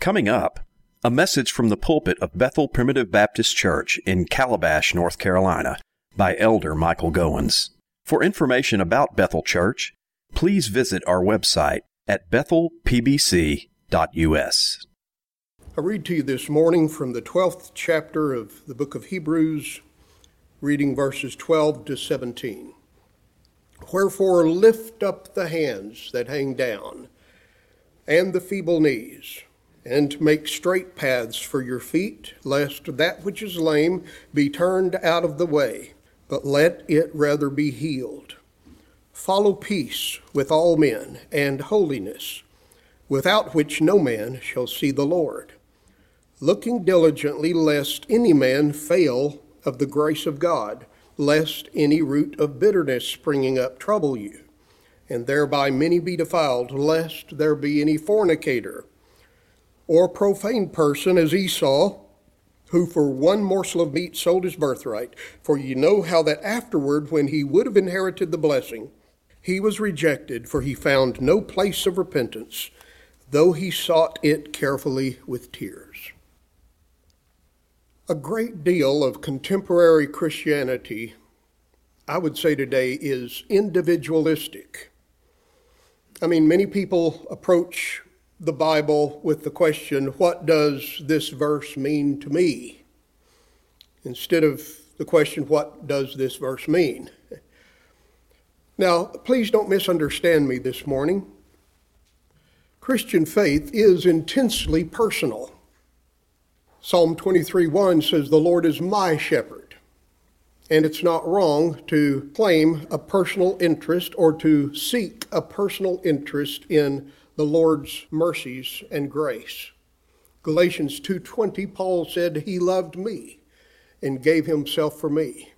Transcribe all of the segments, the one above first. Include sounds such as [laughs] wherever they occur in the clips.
Coming up, a message from the pulpit of Bethel Primitive Baptist Church in Calabash, North Carolina, by Elder Michael Goins. For information about Bethel Church, please visit our website at bethelpbc.us. I read to you this morning from the 12th chapter of the book of Hebrews, reading verses 12 to 17. Wherefore lift up the hands that hang down, and the feeble knees, and make straight paths for your feet, lest that which is lame be turned out of the way, but let it rather be healed. Follow peace with all men, and holiness, without which no man shall see the Lord. Looking diligently, lest any man fail of the grace of God, lest any root of bitterness springing up trouble you, and thereby many be defiled, lest there be any fornicator or profane person as Esau, who for one morsel of meat sold his birthright. For you know how that afterward, when he would have inherited the blessing, he was rejected, for he found no place of repentance, though he sought it carefully with tears. A great deal of contemporary Christianity, I would say today, is individualistic. I mean, many people approach the Bible with the question, What does this verse mean to me? instead of the question, What does this verse mean? Now, please don't misunderstand me this morning. Christian faith is intensely personal. Psalm 23 1 says, The Lord is my shepherd. And it's not wrong to claim a personal interest or to seek a personal interest in the Lord's mercies and grace. Galatians 2:20 Paul said he loved me and gave himself for me.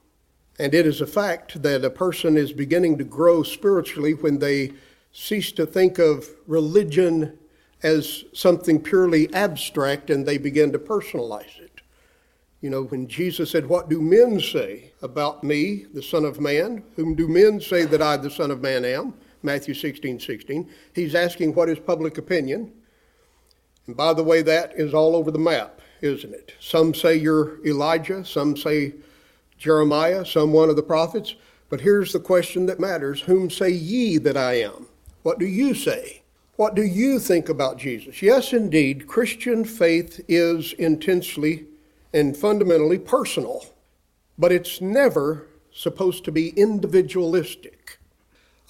And it is a fact that a person is beginning to grow spiritually when they cease to think of religion as something purely abstract and they begin to personalize it. You know, when Jesus said, What do men say about me, the Son of Man? Whom do men say that I, the Son of Man, am? Matthew 16, 16. He's asking what is public opinion. And by the way, that is all over the map, isn't it? Some say you're Elijah, some say Jeremiah, some one of the prophets. But here's the question that matters Whom say ye that I am? What do you say? What do you think about Jesus? Yes, indeed, Christian faith is intensely and fundamentally personal, but it's never supposed to be individualistic.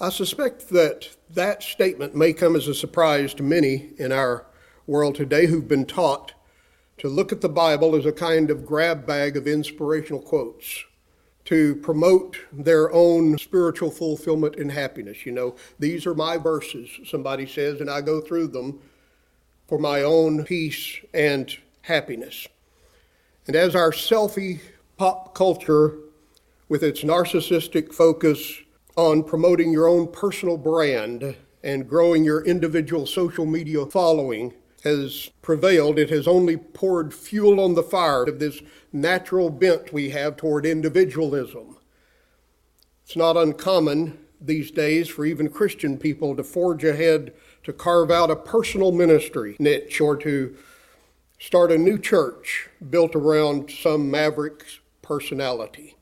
I suspect that that statement may come as a surprise to many in our world today who've been taught to look at the Bible as a kind of grab bag of inspirational quotes to promote their own spiritual fulfillment and happiness. You know, these are my verses, somebody says, and I go through them for my own peace and happiness. And as our selfie pop culture, with its narcissistic focus on promoting your own personal brand and growing your individual social media following has prevailed, it has only poured fuel on the fire of this natural bent we have toward individualism. It's not uncommon these days for even Christian people to forge ahead to carve out a personal ministry niche or to start a new church built around some maverick's personality.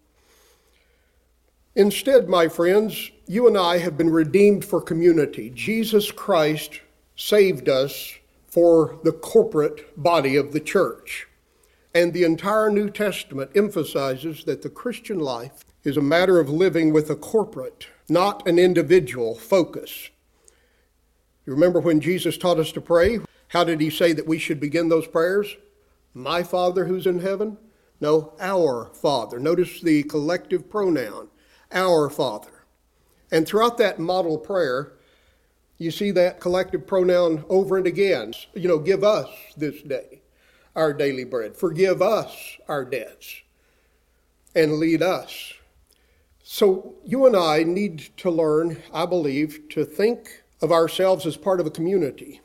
Instead, my friends, you and I have been redeemed for community. Jesus Christ saved us for the corporate body of the church. And the entire New Testament emphasizes that the Christian life is a matter of living with a corporate, not an individual focus. You remember when Jesus taught us to pray? How did he say that we should begin those prayers? My Father who's in heaven? No, our Father. Notice the collective pronoun our Father. And throughout that model prayer, you see that collective pronoun over and again. You know, give us this day our daily bread. Forgive us our debts. And lead us. So you and I need to learn, I believe, to think of ourselves as part of a community.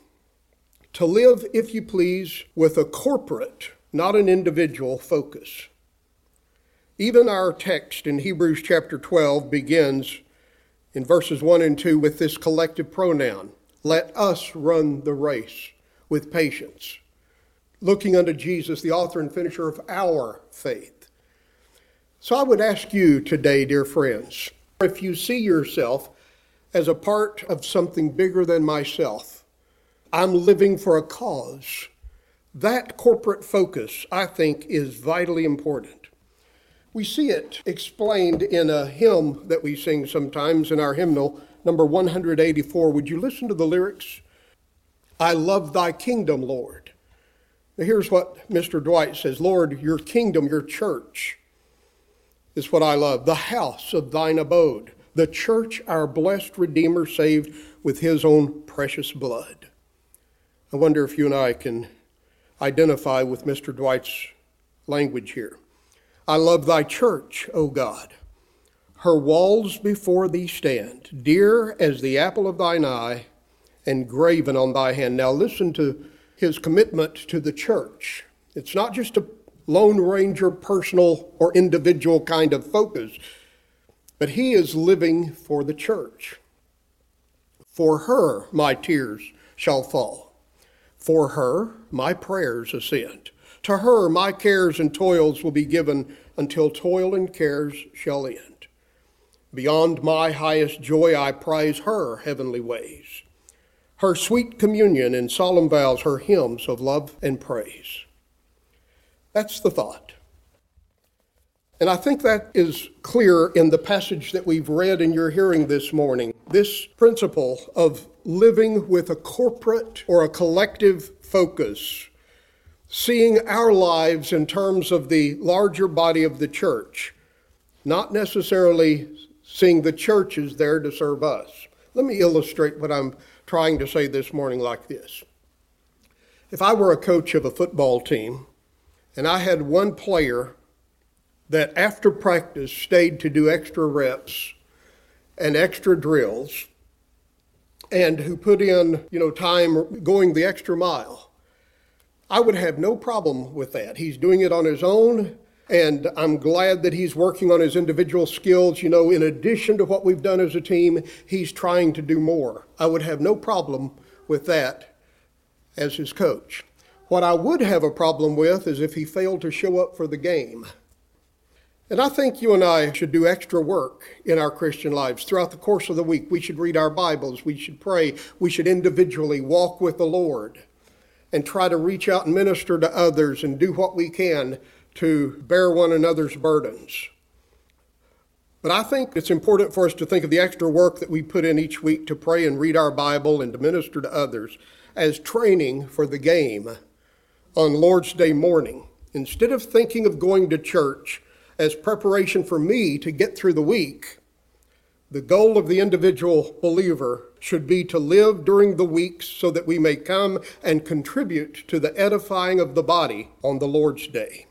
To live, if you please, with a corporate, not an individual focus. Even our text in Hebrews chapter 12 begins in verses 1 and 2 with this collective pronoun Let us run the race with patience. looking unto Jesus, the author and finisher of our faith. So I would ask you today, dear friends, if you see yourself as a part of something bigger than myself, I'm living for a cause. That corporate focus, I think, is vitally important. We see it explained in a hymn that we sing sometimes in our hymnal, number 184. Would you listen to the lyrics? I love thy kingdom, Lord. Now here's what Mr. Dwight says Lord, your kingdom, your church is what I love, the house of thine abode, the church our blessed Redeemer saved with his own precious blood. I wonder if you and I can identify with Mr. Dwight's language here. I love thy church, O God. Her walls before thee stand, dear as the apple of thine eye, and graven on thy hand. Now listen to his commitment to the church. It's not just a Lone Ranger personal or individual kind of focus, but he is living for the church. For her my tears shall fall. For her my prayers ascend. To her my cares and toils will be given until toil and cares shall end. Beyond my highest joy I prize her heavenly ways, her sweet communion and solemn vows, her hymns of love and praise. That's the thought. And I think that is clear in the passage that we've read in your hearing this morning. This principle of living with a corporate or a collective focus, seeing our lives in terms of the larger body of the church, not necessarily seeing the church is there to serve us. Let me illustrate what I'm trying to say this morning like this. If I were a coach of a football team and I had one player that after practice stayed to do extra reps and extra drills and who put in, you know, time going the extra mile. I would have no problem with that. He's doing it on his own, and I'm glad that he's working on his individual skills. You know, in addition to what we've done as a team, he's trying to do more. I would have no problem with that as his coach. What I would have a problem with is if he failed to show up for the game. And I think you and I should do extra work in our Christian lives throughout the course of the week. We should read our Bibles, we should pray, we should individually walk with the Lord and try to reach out and minister to others and do what we can to bear one another's burdens. But I think it's important for us to think of the extra work that we put in each week to pray and read our Bible and to minister to others as training for the game on Lord's Day morning. Instead of thinking of going to church, as preparation for me to get through the week, the goal of the individual believer should be to live during the weeks so that we may come and contribute to the edifying of the body on the Lord's day.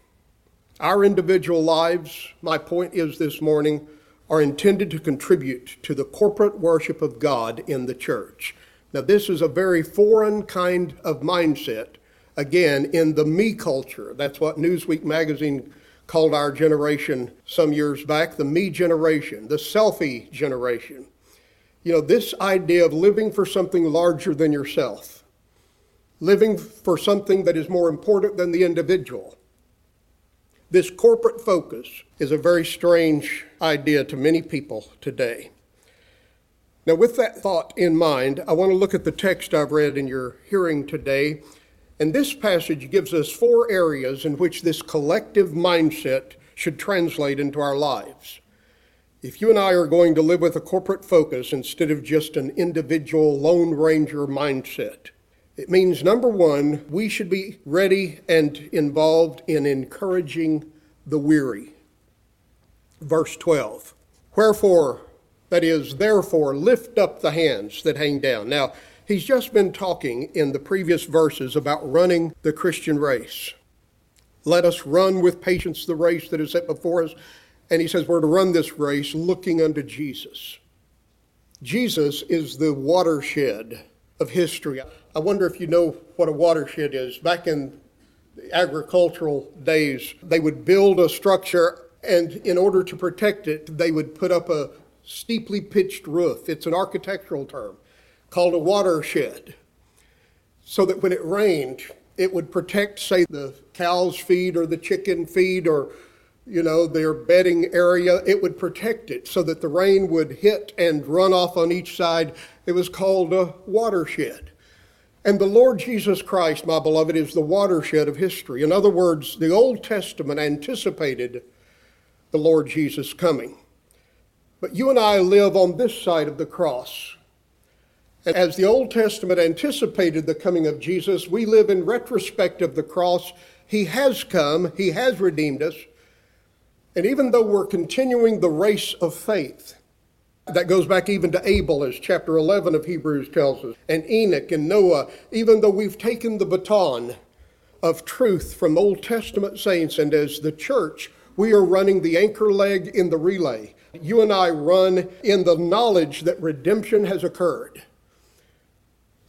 Our individual lives, my point is this morning, are intended to contribute to the corporate worship of God in the church. Now, this is a very foreign kind of mindset, again, in the me culture. That's what Newsweek magazine called our generation some years back the me generation, the selfie generation. You know, this idea of living for something larger than yourself, living for something that is more important than the individual. This corporate focus is a very strange idea to many people today. Now, with that thought in mind, I want to look at the text I've read in your hearing today and this passage gives us four areas in which this collective mindset should translate into our lives. If you and I are going to live with a corporate focus instead of just an individual Lone Ranger mindset, it means number one, we should be ready and involved in encouraging the weary. Verse 12. Wherefore, that is, therefore, lift up the hands that hang down. Now, He's just been talking in the previous verses about running the Christian race. Let us run with patience the race that is set before us. And he says we're to run this race looking unto Jesus. Jesus is the watershed of history. I wonder if you know what a watershed is. Back in the agricultural days, they would build a structure, and in order to protect it, they would put up a steeply pitched roof. It's an architectural term called a watershed, so that when it rained, It would protect, say, the cow's feed or the chicken feed or, you know, their bedding area. It would protect it so that the rain would hit and run off on each side. It was called a watershed. And the Lord Jesus Christ, my beloved, is the watershed of history. In other words, the Old Testament anticipated the Lord Jesus coming. But you and I live on this side of the cross. As the Old Testament anticipated the coming of Jesus, we live in retrospect of the cross. He has come, He has redeemed us. And even though we're continuing the race of faith, that goes back even to Abel, as chapter 11 of Hebrews tells us, and Enoch and Noah, even though we've taken the baton of truth from Old Testament saints, and as the church, we are running the anchor leg in the relay. You and I run in the knowledge that redemption has occurred.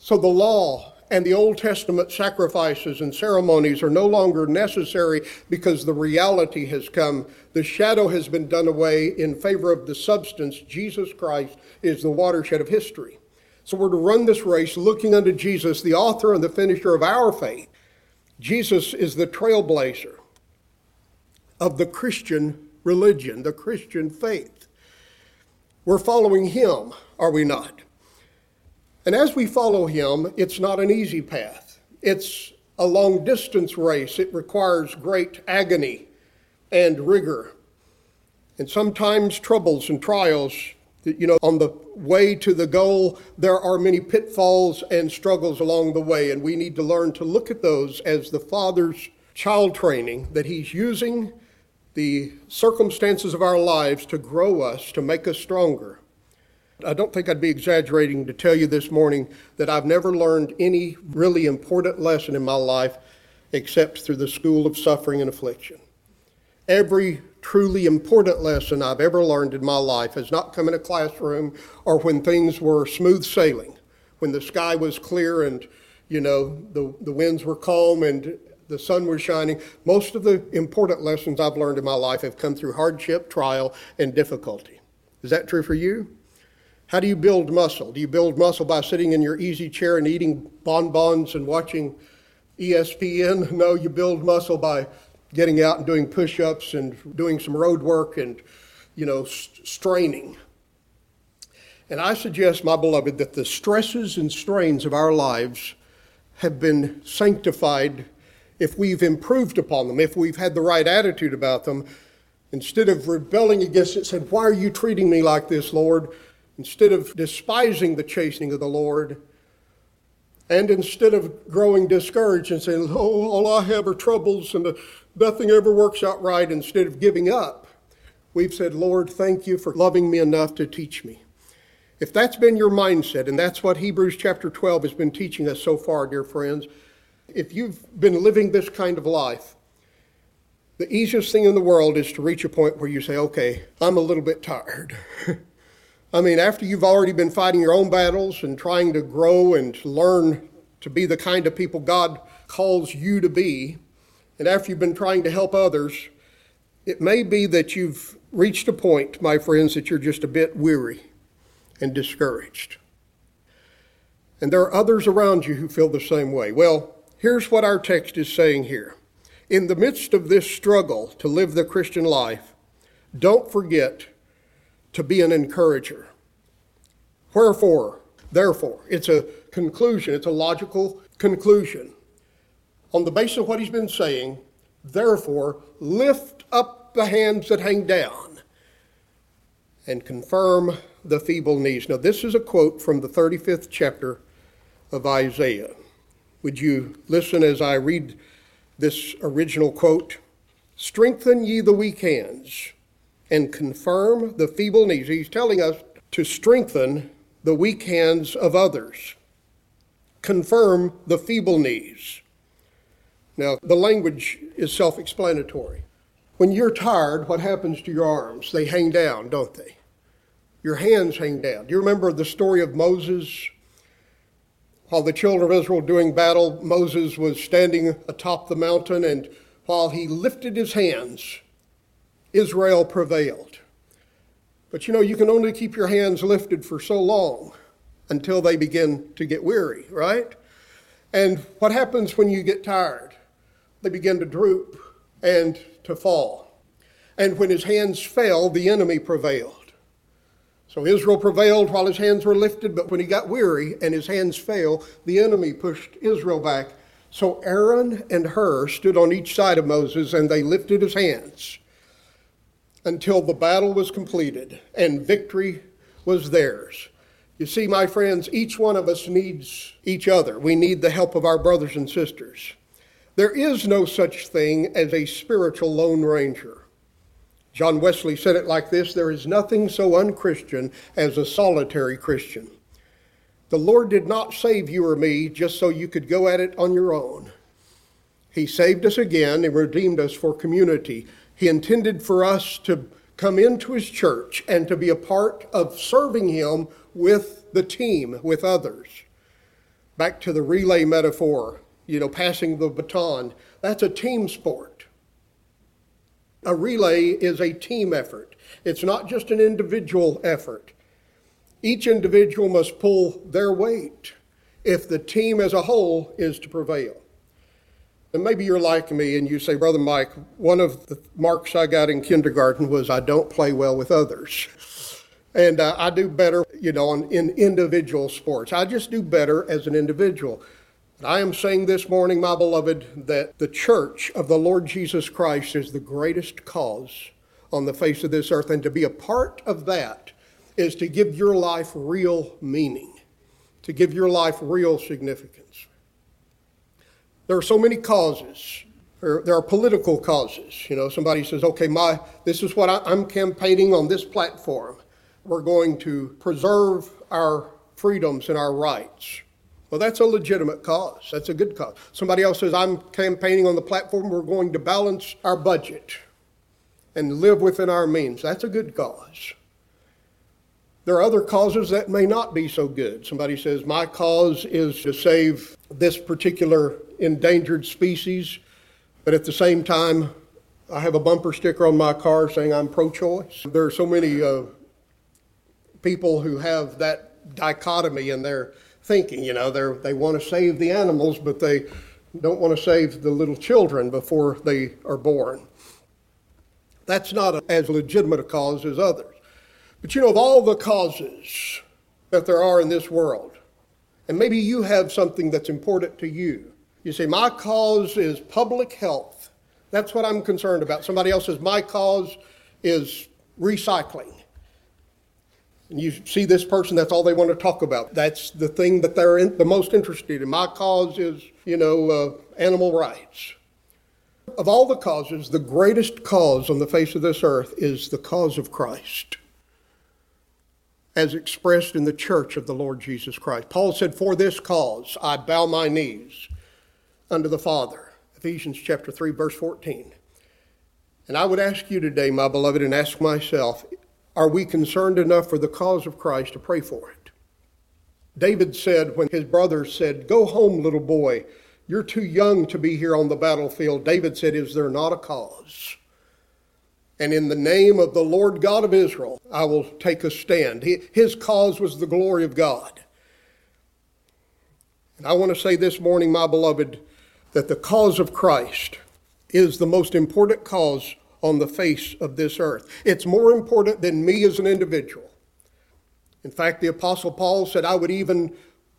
So the law and the Old Testament sacrifices and ceremonies are no longer necessary because the reality has come. The shadow has been done away in favor of the substance. Jesus Christ is the watershed of history. So we're to run this race looking unto Jesus, the author and the finisher of our faith. Jesus is the trailblazer of the Christian religion, the Christian faith. We're following him, are we not? And as we follow him, it's not an easy path. It's a long distance race. It requires great agony and rigor, and sometimes troubles and trials. You know, on the way to the goal, there are many pitfalls and struggles along the way, and we need to learn to look at those as the Father's child training that He's using the circumstances of our lives to grow us, to make us stronger. I don't think I'd be exaggerating to tell you this morning that I've never learned any really important lesson in my life except through the school of suffering and affliction. Every truly important lesson I've ever learned in my life has not come in a classroom or when things were smooth sailing, when the sky was clear and, you know, the, the winds were calm and the sun was shining. Most of the important lessons I've learned in my life have come through hardship, trial, and difficulty. Is that true for you? How do you build muscle? Do you build muscle by sitting in your easy chair and eating bonbons and watching ESPN? [laughs] No, you build muscle by getting out and doing push ups and doing some road work and, you know, straining. And I suggest, my beloved, that the stresses and strains of our lives have been sanctified if we've improved upon them, if we've had the right attitude about them. Instead of rebelling against it, said, Why are you treating me like this, Lord? Instead of despising the chastening of the Lord, and instead of growing discouraged and saying, Oh, all I have are troubles and uh, nothing ever works out right, instead of giving up, we've said, Lord, thank you for loving me enough to teach me. If that's been your mindset, and that's what Hebrews chapter 12 has been teaching us so far, dear friends, if you've been living this kind of life, the easiest thing in the world is to reach a point where you say, okay, I'm a little bit tired. [laughs] I mean, after you've already been fighting your own battles and trying to grow and learn to be the kind of people God calls you to be, and after you've been trying to help others, it may be that you've reached a point, my friends, that you're just a bit weary and discouraged. And there are others around you who feel the same way. Well, here's what our text is saying here. In the midst of this struggle to live the Christian life, don't forget to be an encourager. Wherefore, therefore, it's a conclusion, it's a logical conclusion. On the basis of what he's been saying, therefore, lift up the hands that hang down and confirm the feeble knees. Now, this is a quote from the 35th chapter of Isaiah. Would you listen as I read this original quote? Strengthen ye the weak hands and confirm the feeble knees. He's telling us to strengthen the weak hands of others, confirm the feeble knees. Now, the language is self explanatory. When you're tired, what happens to your arms? They hang down, don't they? Your hands hang down. Do you remember the story of Moses? While the children of Israel were doing battle, Moses was standing atop the mountain, and while he lifted his hands, Israel prevailed. But you know, you can only keep your hands lifted for so long until they begin to get weary, right? And what happens when you get tired? They begin to droop and to fall. And when his hands fell, the enemy prevailed. So Israel prevailed while his hands were lifted, but when he got weary and his hands fell, the enemy pushed Israel back. So Aaron and Hur stood on each side of Moses and they lifted his hands until the battle was completed and victory was theirs. You see, my friends, each one of us needs each other. We need the help of our brothers and sisters. There is no such thing as a spiritual lone ranger. John Wesley said it like this There is nothing so unchristian as a solitary Christian. The Lord did not save you or me just so you could go at it on your own. He saved us again and redeemed us for community. He intended for us to come into His church and to be a part of serving Him with the team, with others. Back to the relay metaphor, you know, passing the baton. That's a team sport. A relay is a team effort, it's not just an individual effort. Each individual must pull their weight if the team as a whole is to prevail. And maybe you're like me and you say, Brother Mike, one of the marks I got in kindergarten was I don't play well with others. And uh, I do better, you know, in, in individual sports. I just do better as an individual. I am saying this morning, my beloved, that the church of the Lord Jesus Christ is the greatest cause on the face of this earth. And to be a part of that is to give your life real meaning, to give your life real significance. There are so many causes. There, are political causes. You know, somebody says, okay, my, this is what I, I'm campaigning on this platform. We're going to preserve our freedoms and our rights. Well, that's a legitimate cause. That's a good cause. Somebody else says, I'm campaigning on the platform, we're going to balance our budget and live within our means. That's a good cause. There are other causes that may not be so good. Somebody says, My cause is to save this particular endangered species, but at the same time, I have a bumper sticker on my car saying I'm pro choice. There are so many uh, people who have that dichotomy in their thinking. You know, they they want to save the animals, but they don't want to save the little children before they are born. That's not a, as legitimate a cause as others. But you know, of all the causes that there are in this world, and maybe you have something that's important to you. You see, My cause is public health. That's what I'm concerned about. Somebody else says, My cause is recycling. And you see this person, that's all they want to talk about. That's the thing that they're in, the most interested in. My cause is, you know, uh, animal rights. Of all the causes, the greatest cause on the face of this earth is the cause of Christ, as expressed in the church of the Lord Jesus Christ. Paul said, For this cause I bow my knees unto the Father. Ephesians chapter 3, verse 14. And I would ask you today, my beloved, and ask myself, are we concerned enough for the cause of Christ to pray for it? David said when his brothers said, Go home, little boy, you're too young to be here on the battlefield. David said, Is there not a cause? And in the name of the Lord God of Israel, I will take a stand. His cause was the glory of God. And I want to say this morning, my beloved, that the cause of Christ is the most important cause on the face of this earth. It's more important than me as an individual. In fact, the Apostle Paul said, I would even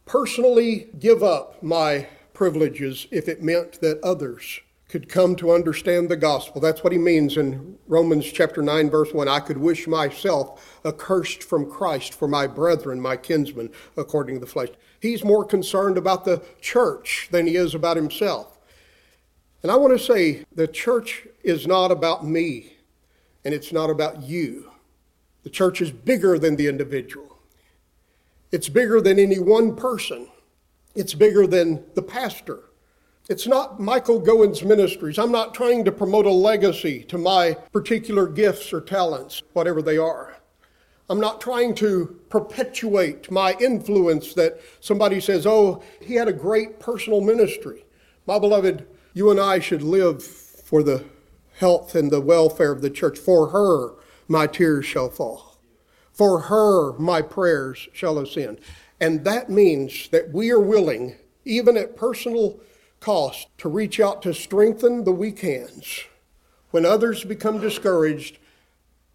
personally give up my privileges if it meant that others could come to understand the gospel. That's what he means in Romans chapter 9, verse 1. I could wish myself accursed from Christ for my brethren, my kinsmen, according to the flesh. He's more concerned about the church than he is about himself. And I want to say the church is not about me and it's not about you. The church is bigger than the individual, it's bigger than any one person, it's bigger than the pastor. It's not Michael Goins Ministries. I'm not trying to promote a legacy to my particular gifts or talents, whatever they are. I'm not trying to perpetuate my influence that somebody says, oh, he had a great personal ministry. My beloved, you and I should live for the health and the welfare of the church. For her, my tears shall fall. For her, my prayers shall ascend. And that means that we are willing, even at personal cost, to reach out to strengthen the weak hands. When others become discouraged,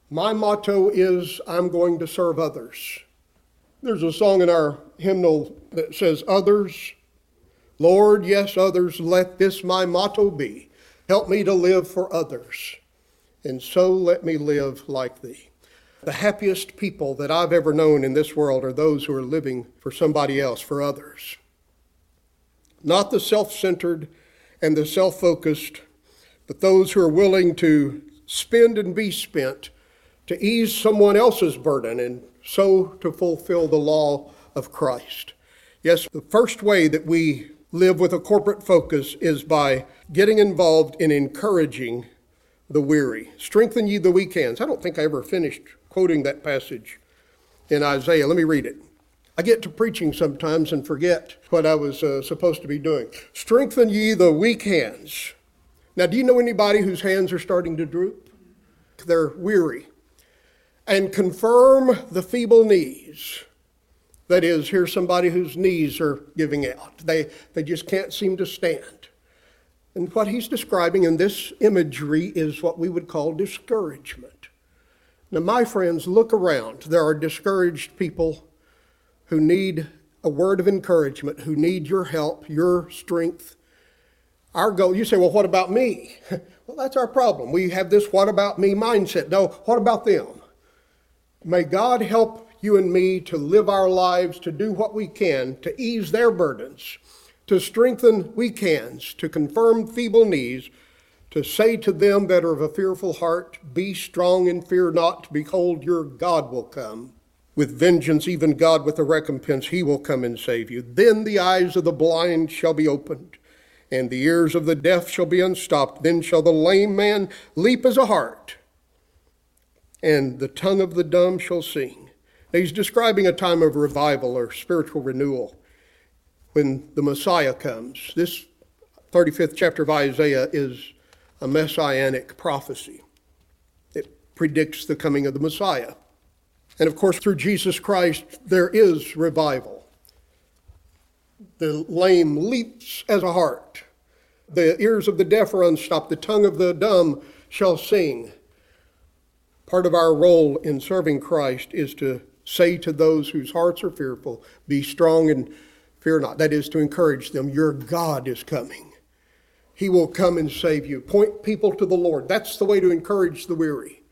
my motto is I'm going to serve others. There's a song in our hymnal that says, Others, Lord, yes, others, let this my motto be. Help me to live for others, and so let me live like thee. The happiest people that I've ever known in this world are those who are living for somebody else, for others. Not the self centered and the self focused, but those who are willing to spend and be spent to ease someone else's burden and so to fulfill the law of Christ. Yes, the first way that we live with a corporate focus is by getting involved in encouraging the weary. Strengthen ye the weak hands. I don't think I ever finished quoting that passage in Isaiah. Let me read it. I get to preaching sometimes and forget what I was uh, supposed to be doing. Strengthen ye the weak hands. Now, do you know anybody whose hands are starting to droop? They're weary and confirm the feeble knees. That is, here's somebody whose knees are giving out. They, they just can't seem to stand. And what he's describing in this imagery is what we would call discouragement. Now, my friends, look around. There are discouraged people who need a word of encouragement, who need your help, your strength. Our goal, you say, well, what about me? [laughs] well, that's our problem. We have this what about me mindset. No, what about them? May God help you and me to live our lives, to do what we can, to ease their burdens, to strengthen weak hands, to confirm feeble knees, to say to them that are of a fearful heart, Be strong and fear not, behold, your God will come. With vengeance, even God with a recompense, he will come and save you. Then the eyes of the blind shall be opened, and the ears of the deaf shall be unstopped. Then shall the lame man leap as a hart and the tongue of the dumb shall sing. Now, he's describing a time of revival or spiritual renewal when the Messiah comes. This 35th chapter of Isaiah is a messianic prophecy. It predicts the coming of the Messiah. And of course, through Jesus Christ, there is revival. The lame leaps as a hart. The ears of the deaf are unstopped. The tongue of the dumb shall sing. Part of our role in serving Christ is to say to those whose hearts are fearful, Be strong and fear not. That is to encourage them, Your God is coming. He will come and save you. Point people to the Lord. That's the way to encourage the weary.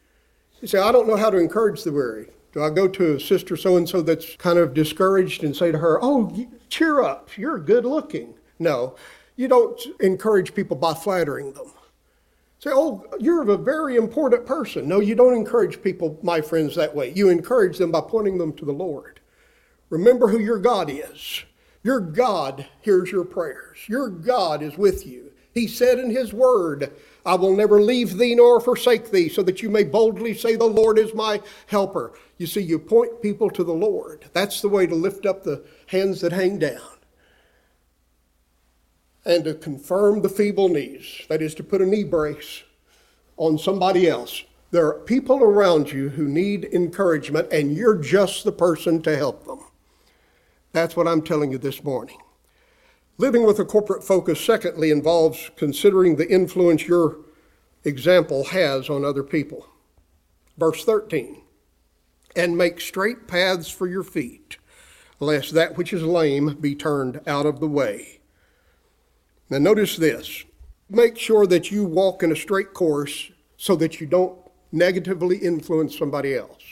You say, I don't know how to encourage the weary. Do I go to a sister so and so that's kind of discouraged and say to her, Oh, cheer up, you're good looking? No, you don't encourage people by flattering them. Say, oh, you're a very important person. No, you don't encourage people, my friends, that way. You encourage them by pointing them to the Lord. Remember who your God is. Your God hears your prayers. Your God is with you. He said in His Word, I will never leave thee nor forsake thee, so that you may boldly say, The Lord is my helper. You see, you point people to the Lord. That's the way to lift up the hands that hang down and to confirm the feeble knees. That is to put a knee brace on somebody else. There are people around you who need encouragement, and you're just the person to help them. That's what I'm telling you this morning. Living with a corporate focus, secondly, involves considering the influence your example has on other people. Verse 13 And make straight paths for your feet, lest that which is lame be turned out of the way. Now, notice this make sure that you walk in a straight course so that you don't negatively influence somebody else.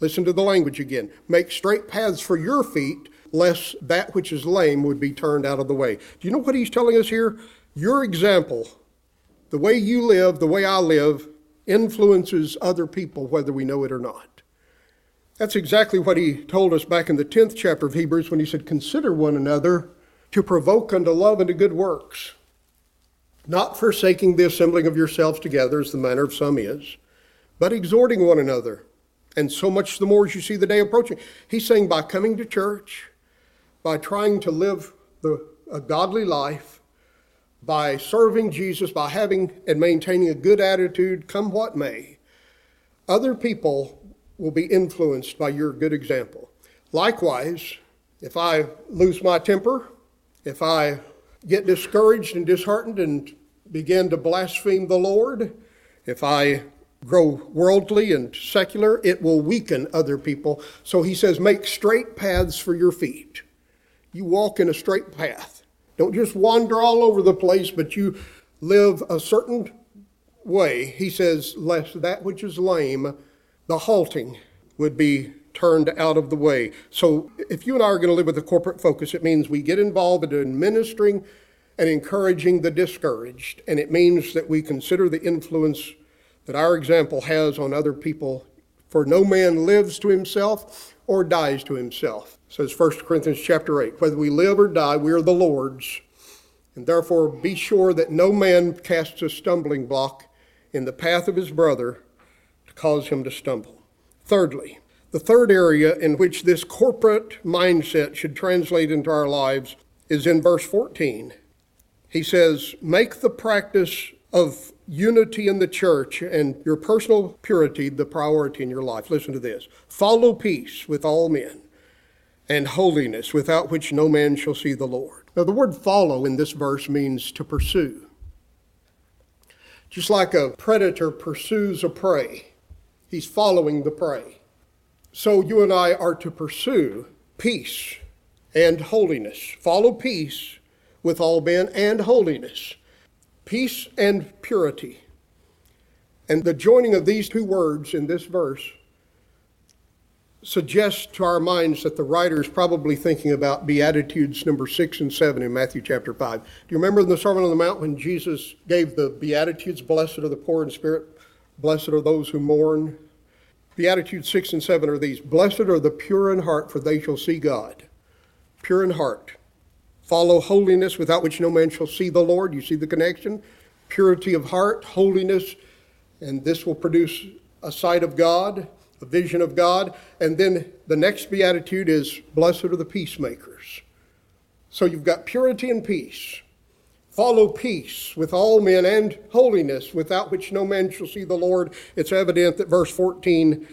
Listen to the language again. Make straight paths for your feet, lest that which is lame would be turned out of the way. Do you know what he's telling us here? Your example, the way you live, the way I live, influences other people, whether we know it or not. That's exactly what he told us back in the 10th chapter of Hebrews when he said, Consider one another to provoke unto love and to good works, not forsaking the assembling of yourselves together, as the manner of some is, but exhorting one another. And so much the more as you see the day approaching. He's saying by coming to church, by trying to live the, a godly life, by serving Jesus, by having and maintaining a good attitude, come what may, other people will be influenced by your good example. Likewise, if I lose my temper, if I get discouraged and disheartened and begin to blaspheme the Lord, if I grow worldly and secular, it will weaken other people. So he says, make straight paths for your feet. You walk in a straight path. Don't just wander all over the place, but you live a certain way. He says, lest that which is lame, the halting, would be turned out of the way. So if you and I are going to live with a corporate focus, it means we get involved in ministering and encouraging the discouraged. And it means that we consider the influence that our example has on other people. For no man lives to himself or dies to himself, says 1 Corinthians chapter 8. Whether we live or die, we are the Lord's. And therefore, be sure that no man casts a stumbling block in the path of his brother cause him to stumble. Thirdly, the third area in which this corporate mindset should translate into our lives is in verse 14. He says, Make the practice of unity in the church and your personal purity the priority in your life. Listen to this follow peace with all men and holiness, without which no man shall see the Lord. Now, the word follow in this verse means to pursue. Just like a predator pursues a prey, he's following the prey. So, you and I are to pursue peace and holiness. Follow peace with all men and holiness peace and purity. And the joining of these two words in this verse suggests to our minds that the writer is probably thinking about Beatitudes number six and seven in Matthew chapter five. Do you remember in the Sermon on the Mount when Jesus gave the Beatitudes, blessed are the poor in spirit, blessed are those who mourn? Beatitudes six and seven are these Blessed are the pure in heart, for they shall see God. Pure in heart. Follow holiness without which no man shall see the Lord. You see the connection? Purity of heart, holiness, and this will produce a sight of God, a vision of God. And then the next beatitude is blessed are the peacemakers. So you've got purity and peace. Follow peace with all men and holiness, without which no man shall see the Lord. It's evident that verse 14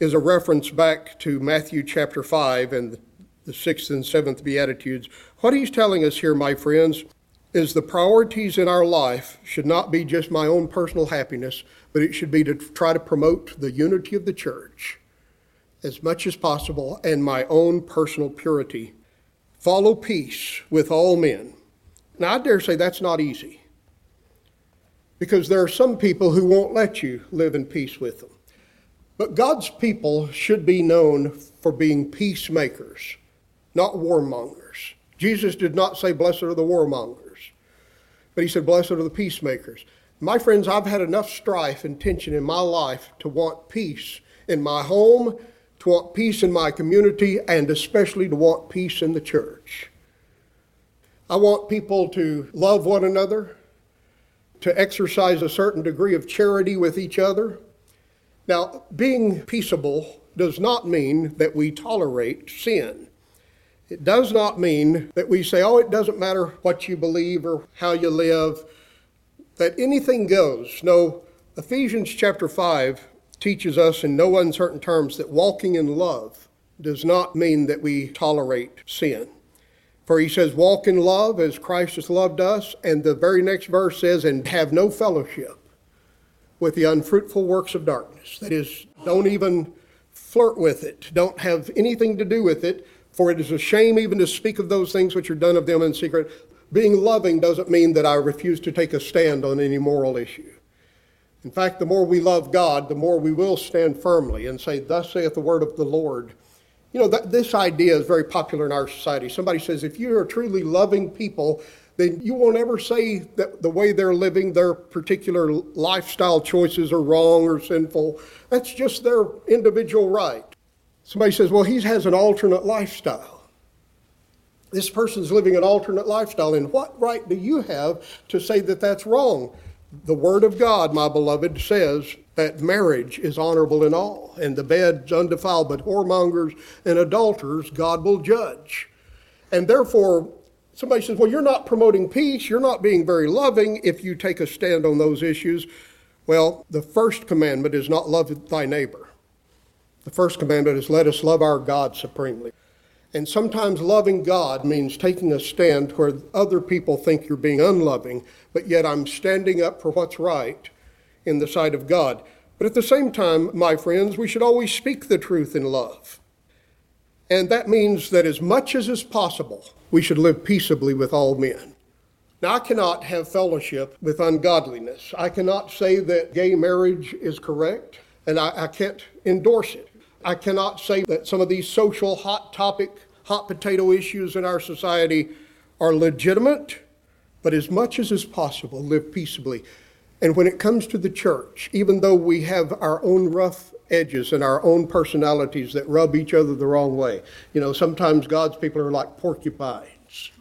is a reference back to Matthew chapter 5 and the sixth and seventh Beatitudes. What he's telling us here, my friends, is the priorities in our life should not be just my own personal happiness, but it should be to try to promote the unity of the church as much as possible and my own personal purity. Follow peace with all men. Now, I dare say that's not easy because there are some people who won't let you live in peace with them. But God's people should be known for being peacemakers not warmongers. Jesus did not say, Blessed are the warmongers, but he said, Blessed are the peacemakers. My friends, I've had enough strife and tension in my life to want peace in my home, to want peace in my community, and especially to want peace in the church. I want people to love one another, to exercise a certain degree of charity with each other. Now, being peaceable does not mean that we tolerate sin. It does not mean that we say, oh, it doesn't matter what you believe or how you live, that anything goes. No, Ephesians chapter 5 teaches us in no uncertain terms that walking in love does not mean that we tolerate sin. For he says, walk in love as Christ has loved us. And the very next verse says, and have no fellowship with the unfruitful works of darkness. That is, don't even flirt with it, don't have anything to do with it for it is a shame even to speak of those things which are done of them in secret. Being loving doesn't mean that I refuse to take a stand on any moral issue. In fact, the more we love God, the more we will stand firmly and say, Thus saith the word of the Lord. You know, that, this idea is very popular in our society. Somebody says, if you are truly loving people, then you won't ever say that the way they're living, their particular lifestyle choices are wrong or sinful. That's just their individual right. Somebody says, well, he has an alternate lifestyle. This person's living an alternate lifestyle. And what right do you have to say that that's wrong? The Word of God, my beloved, says that marriage is honorable in all, and the bed's undefiled, but whoremongers and adulterers God will judge. And therefore, somebody says, Well, you're not promoting peace, you're not being very loving if you take a stand on those issues. Well, the first commandment is not love thy neighbor. The first commandment is let us love our God supremely. And sometimes loving God means taking a stand where other people think you're being unloving, but yet I'm standing up for what's right in the sight of God. But at the same time, my friends, we should always speak the truth in love. And that means that as much as is possible, we should live peaceably with all men. Now, I cannot have fellowship with ungodliness. I cannot say that gay marriage is correct, and I, I can't endorse it. I cannot say that some of these social hot topic, hot potato issues in our society are legitimate, but as much as is possible, live peaceably. And when it comes to the church, even though we have our own rough edges and our own personalities that rub each other the wrong way, you know, sometimes God's people are like porcupines.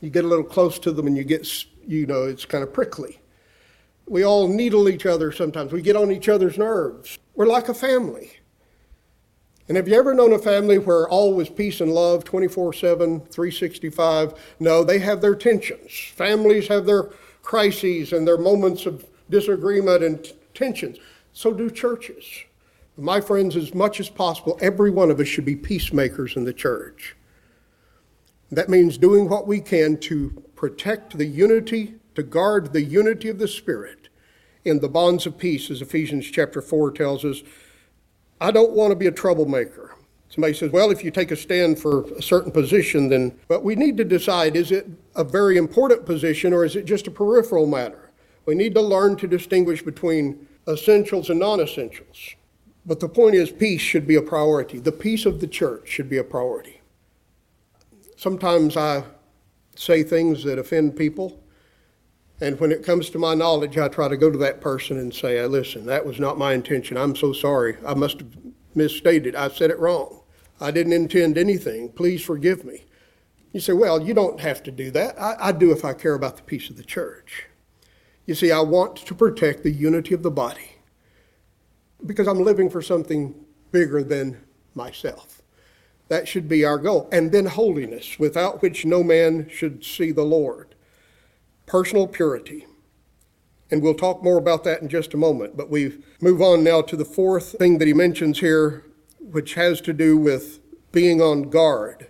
You get a little close to them and you get, you know, it's kind of prickly. We all needle each other sometimes. We get on each other's nerves. We're like a family. And have you ever known a family where all was peace and love 24 7, 365? No, they have their tensions. Families have their crises and their moments of disagreement and t- tensions. So do churches. My friends, as much as possible, every one of us should be peacemakers in the church. That means doing what we can to protect the unity, to guard the unity of the Spirit in the bonds of peace, as Ephesians chapter 4 tells us. I don't want to be a troublemaker. Somebody says, well, if you take a stand for a certain position, then, but we need to decide is it a very important position or is it just a peripheral matter? We need to learn to distinguish between essentials and non essentials. But the point is, peace should be a priority. The peace of the church should be a priority. Sometimes I say things that offend people, and when it comes to my knowledge, I try to go to that person and say, listen, that was not my intention. I'm so sorry. I must have misstated. I said it wrong. I didn't intend anything. Please forgive me. You say, well, you don't have to do that. I, I do if I care about the peace of the church. You see, I want to protect the unity of the body because I'm living for something bigger than myself. That should be our goal. And then holiness, without which no man should see the Lord personal purity. And we'll talk more about that in just a moment. But we move on now to the fourth thing that he mentions here, which has to do with being on guard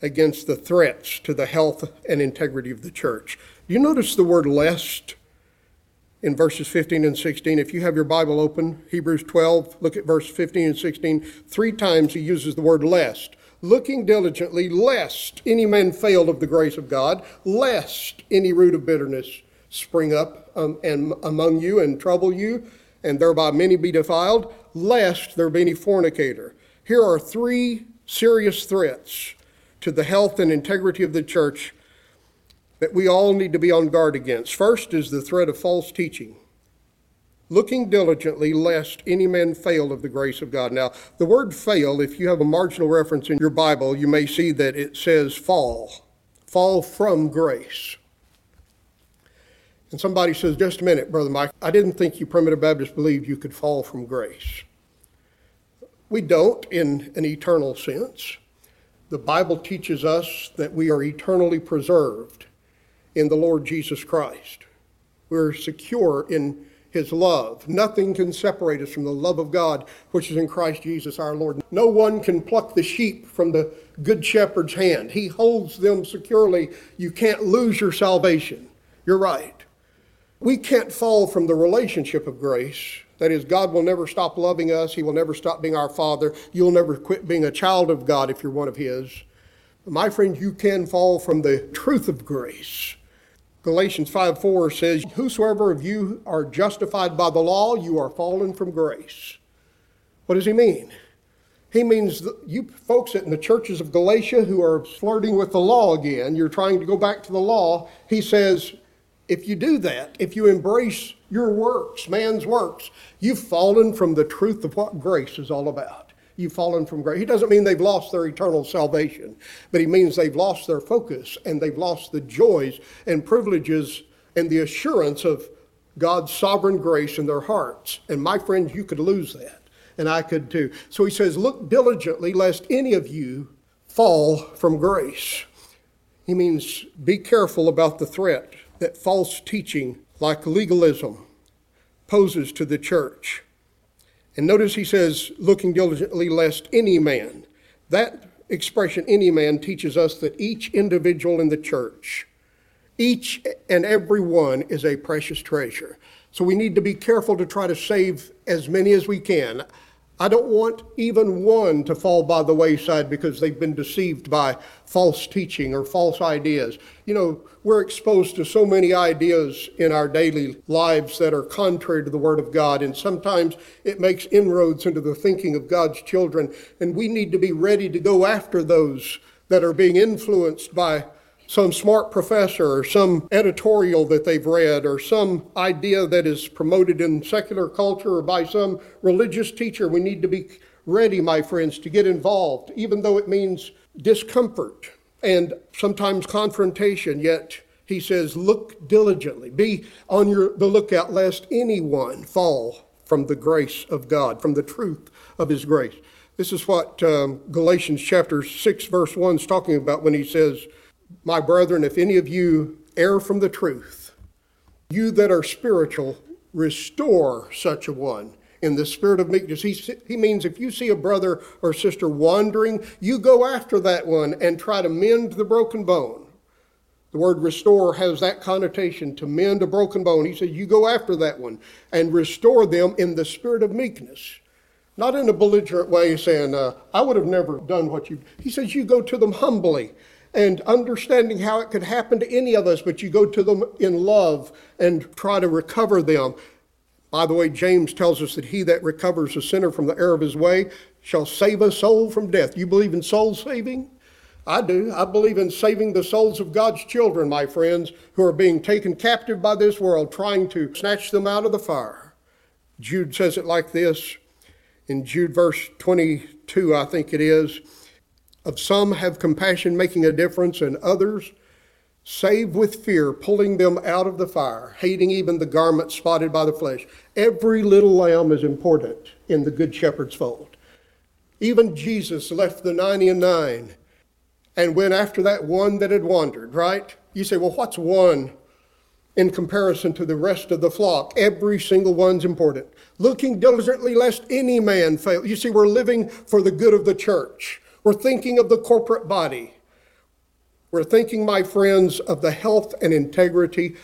against the threats to the health and integrity of the church. You notice the word lest in verses 15 and 16. If you have your Bible open, Hebrews 12, look at verse 15 and 16. Three times he uses the word lest looking diligently, lest any man fail of the grace of God, lest any root of bitterness spring up um, and among you and trouble you, and thereby many be defiled, lest there be any fornicator. Here are three serious threats to the health and integrity of the church that we all need to be on guard against. First is the threat of false teaching looking diligently lest any man fail of the grace of God. Now, the word fail, if you have a marginal reference in your Bible, you may see that it says fall, fall from grace. And somebody says, just a minute, Brother Mike, I didn't think you primitive Baptists believed you could fall from grace. We don't in an eternal sense. The Bible teaches us that we are eternally preserved in the Lord Jesus Christ. We're secure in his love. Nothing can separate us from the love of God, which is in Christ Jesus our Lord. No one can pluck the sheep from the good shepherd's hand. He holds them securely. You can't lose your salvation. You're right. We can't fall from the relationship of grace. That is, God will never stop loving us. He will never stop being our Father. You'll never quit being a child of God if you're one of His. My friend, you can fall from the truth of grace Galatians 5 4 says, Whosoever of you are justified by the law, you are fallen from grace. What does he mean? He means you folks in the churches of Galatia who are flirting with the law again, you're trying to go back to the law. He says, if you do that, if you embrace your works, man's works, you've fallen from the truth of what grace is all about you've fallen from grace. He doesn't mean they've lost their eternal salvation, but he means they've lost their focus and they've lost the joys and privileges and the assurance of God's sovereign grace in their hearts. And my friends, you could lose that, and I could too. So he says, Look diligently lest any of you fall from grace. He means be careful about the threat that false teaching, like legalism, poses to the church. And notice he says, looking diligently lest any man. That expression, any man, teaches us that each individual in the church, each and every one, is a precious treasure. So we need to be careful to try to save as many as we can. I don't want even one to fall by the wayside because they've been deceived by false teaching or false ideas. You know, we're exposed to so many ideas in our daily lives that are contrary to the Word of God, and sometimes it makes inroads into the thinking of God's children, and we need to be ready to go after those that are being influenced by some smart professor or some editorial that they've read or some idea that is promoted in secular culture or by some religious teacher. We need to be ready, my friends, to get involved, even though it means discomfort and sometimes confrontation. Yet he says, look diligently, be on your, the lookout lest anyone fall from the grace of God, from the truth of his grace. This is what um, Galatians chapter 6, verse 1 is talking about when he says, my brethren, if any of you err from the truth, you that are spiritual, restore such a one in the spirit of meekness. He, he means if you see a brother or sister wandering, you go after that one and try to mend the broken bone. The word restore has that connotation to mend a broken bone. He says, You go after that one and restore them in the spirit of meekness. Not in a belligerent way saying, uh, I would have never done what you. He says, You go to them humbly and understanding how it could happen to any of us, but you go to them in love and try to recover them. By the way, James tells us that he that recovers a sinner from the error of his way shall save a soul from death. You believe in soul saving? I do. I believe in saving the souls of God's children, my friends, who are being taken captive by this world, trying to snatch them out of the fire. Jude says it like this in Jude verse 22, I think it is. Of some have compassion, making a difference, and others save with fear, pulling them out of the fire, hating even the garment spotted by the flesh. Every little lamb is important in the Good Shepherd's fold. Even Jesus left the 90 and 9 and went after that one that had wandered, right? You say, well, what's one in comparison to the rest of the flock? Every single one's important. Looking diligently lest any man fail. You see, we're living for the good of the church. We're thinking of the corporate body. We're thinking, my friends, of the health and integrity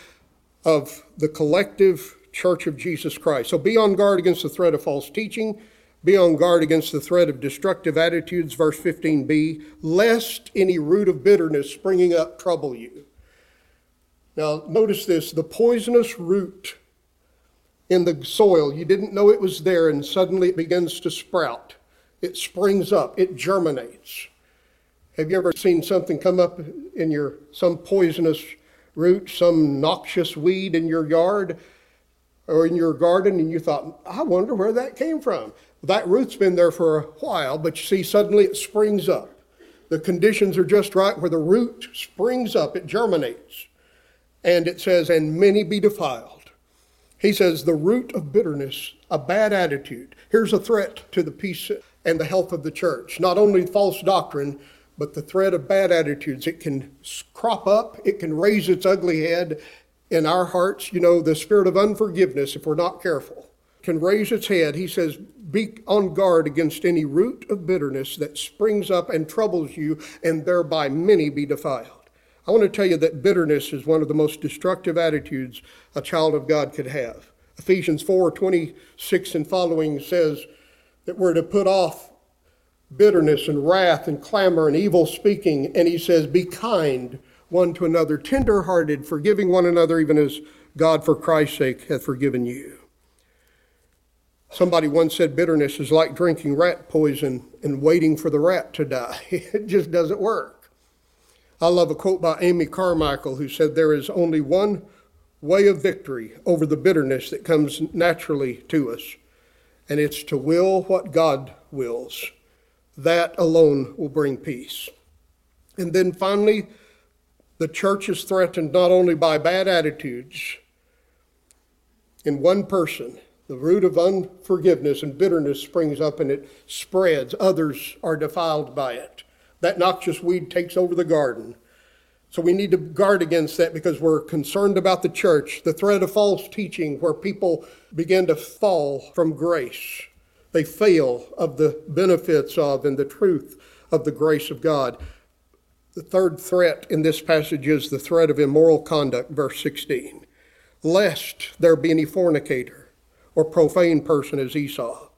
of the collective church of Jesus Christ. So be on guard against the threat of false teaching. Be on guard against the threat of destructive attitudes, verse 15b, lest any root of bitterness springing up trouble you. Now, notice this the poisonous root in the soil, you didn't know it was there, and suddenly it begins to sprout it springs up, it germinates. Have you ever seen something come up in your, some poisonous root, some noxious weed in your yard or in your garden, and you thought, I wonder where that came from? That root's been there for a while, but you see, suddenly it springs up. The conditions are just right where the root springs up, it germinates. And it says, and many be defiled. He says, the root of bitterness, a bad attitude. Here's a threat to the peace and the health of the church. Not only false doctrine, but the threat of bad attitudes. It can crop up, it can raise its ugly head in our hearts. You know, the spirit of unforgiveness, if we're not careful, can raise its head. He says, Be on guard against any root of bitterness that springs up and troubles you, and thereby many be defiled. I want to tell you that bitterness is one of the most destructive attitudes a child of God could have. Ephesians 4 26 and following says, that we're to put off bitterness and wrath and clamor and evil speaking. And he says, Be kind one to another, tender hearted, forgiving one another, even as God for Christ's sake hath forgiven you. Somebody once said bitterness is like drinking rat poison and waiting for the rat to die. [laughs] It just doesn't work. I love a quote by Amy Carmichael who said, There is only one way of victory over the bitterness that comes naturally to us and it's to will what God wills. That alone will bring peace. And then finally, the church is threatened not only by bad attitudes in one person, the root of unforgiveness and bitterness springs up and it spreads. Others are defiled by it. That noxious weed takes over the garden. So we need to guard against that because we're concerned about the church, the threat of false teaching where people begin to fall from grace. They fail of the benefits of and the truth of the grace of God. The third threat in this passage is the threat of immoral conduct, verse 16. Lest there be any fornicator or profane person as Esau.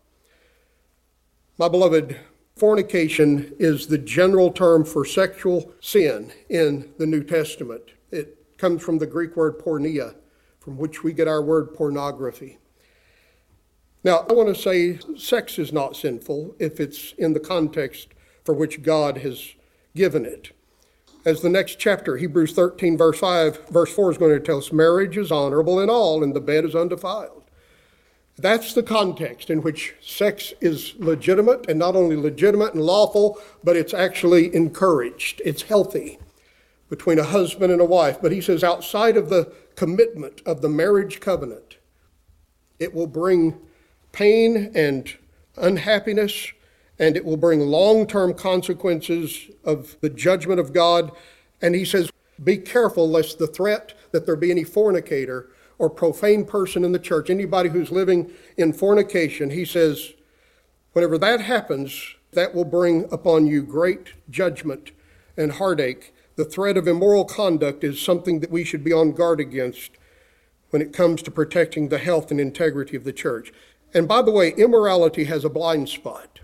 My beloved, fornication is the general term for sexual sin in the New Testament. It comes from the Greek word porneia, from which we get our word pornography. Now, I want to say sex is not sinful if it's in the context for which God has given it as the next chapter, Hebrews 13, verse 5, verse 4 is going to tell us marriage is honorable in all and the bed is undefiled. That's the context in which sex is legitimate and not only legitimate and lawful, but it's actually encouraged. It's healthy between a husband and a wife. But he says outside of the commitment of the marriage covenant, it will bring pain and unhappiness and it will bring long term consequences of the judgment of God. And he says, Be careful lest the threat that there be any fornicator or profane person in the church, anybody who's living in fornication, he says, whenever that happens, that will bring upon you great judgment and heartache. The threat of immoral conduct is something that we should be on guard against when it comes to protecting the health and integrity of the church. And by the way, immorality has a blind spot.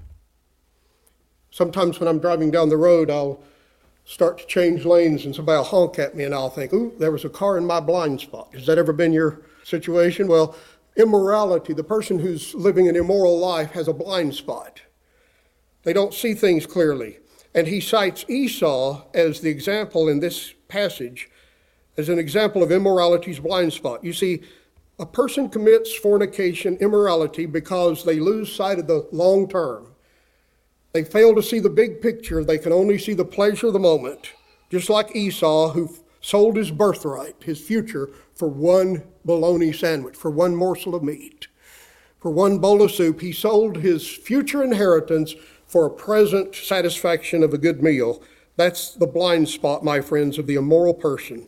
Sometimes when I'm driving down the road, I'll start to change lanes and somebody will honk at me and I'll think, ooh, there was a car in my blind spot. Has that ever been your situation? Well, immorality, the person who's living an immoral life has a blind spot. They don't see things clearly. And he cites Esau as the example in this passage, as an example of immorality's blind spot. You see, a person commits fornication, immorality, because they lose sight of the long term. They fail to see the big picture. They can only see the pleasure of the moment. Just like Esau, who sold his birthright, his future, for one bologna sandwich, for one morsel of meat, for one bowl of soup. He sold his future inheritance for a present satisfaction of a good meal. That's the blind spot, my friends, of the immoral person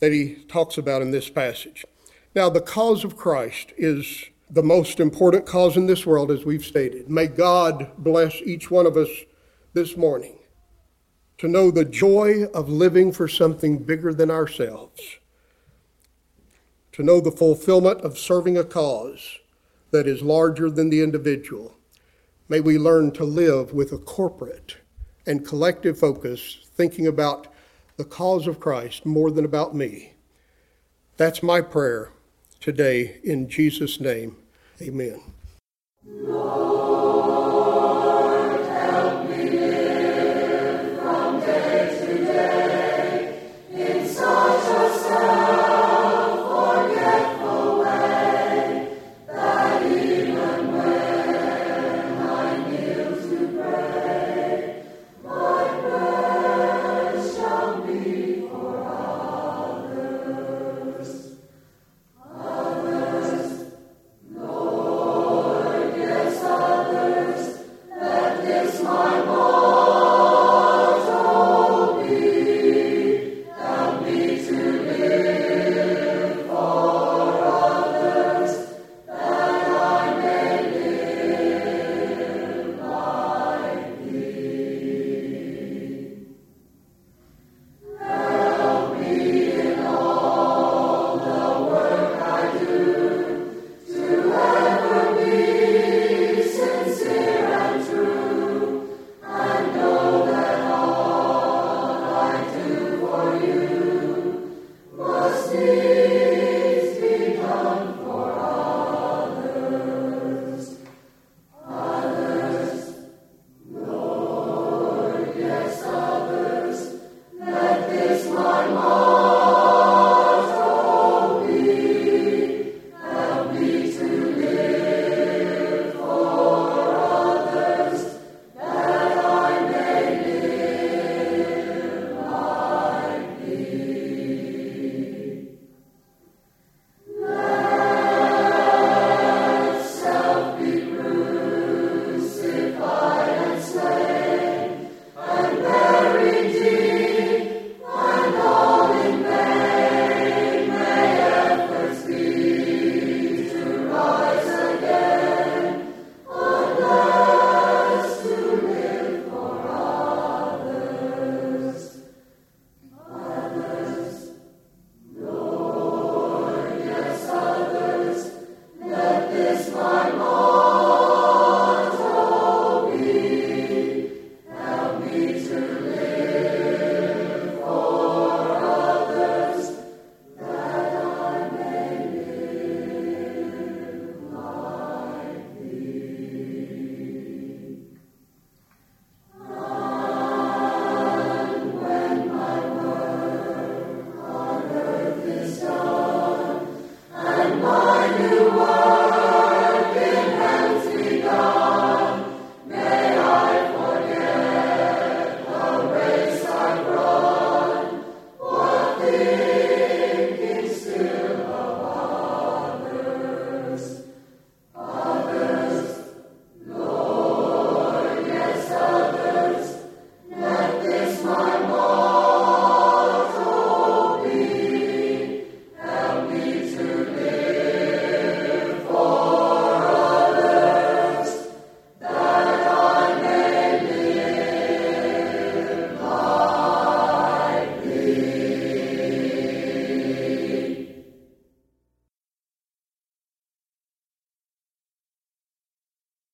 that he talks about in this passage. Now, the cause of Christ is the most important cause in this world, as we've stated. May God bless each one of us this morning to know the joy of living for something bigger than ourselves, to know the fulfillment of serving a cause that is larger than the individual. May we learn to live with a corporate and collective focus, thinking about the cause of Christ more than about me. That's my prayer today in Jesus' name. Amen.